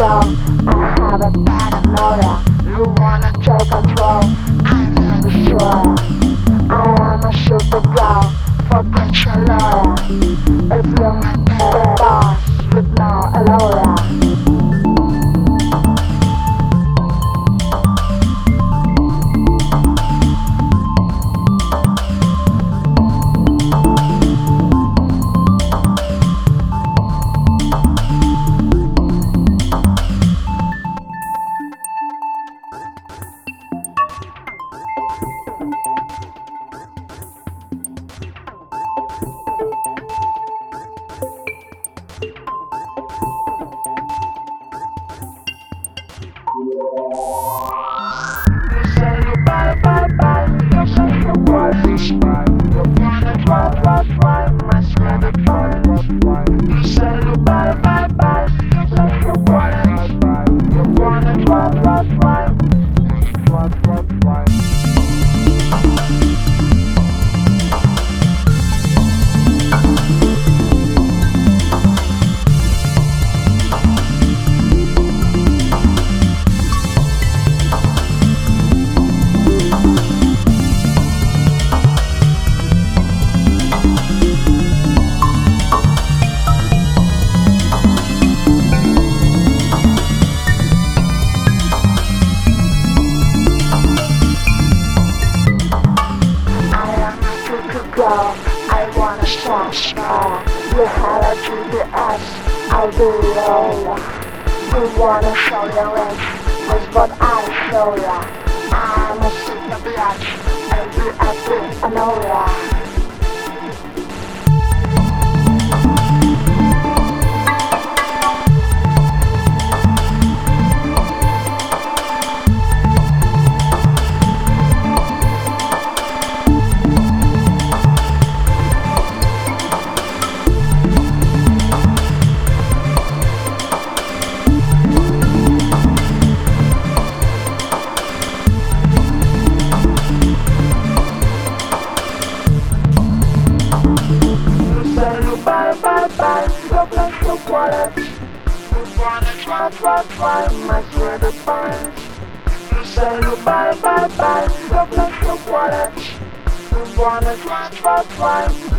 I have a paranoia. You wanna take control. I'm never sure. I am a super girl. Forget your make me Cuckoo. I wanna shine smile. You have a GPS. I do roll. You wanna show your age. Is what I show ya. I'm a super bitch. And you a big annoyer. You wanna try try try. My sweater fine. You say you bye bye. You bless your wallet. You wanna try try try.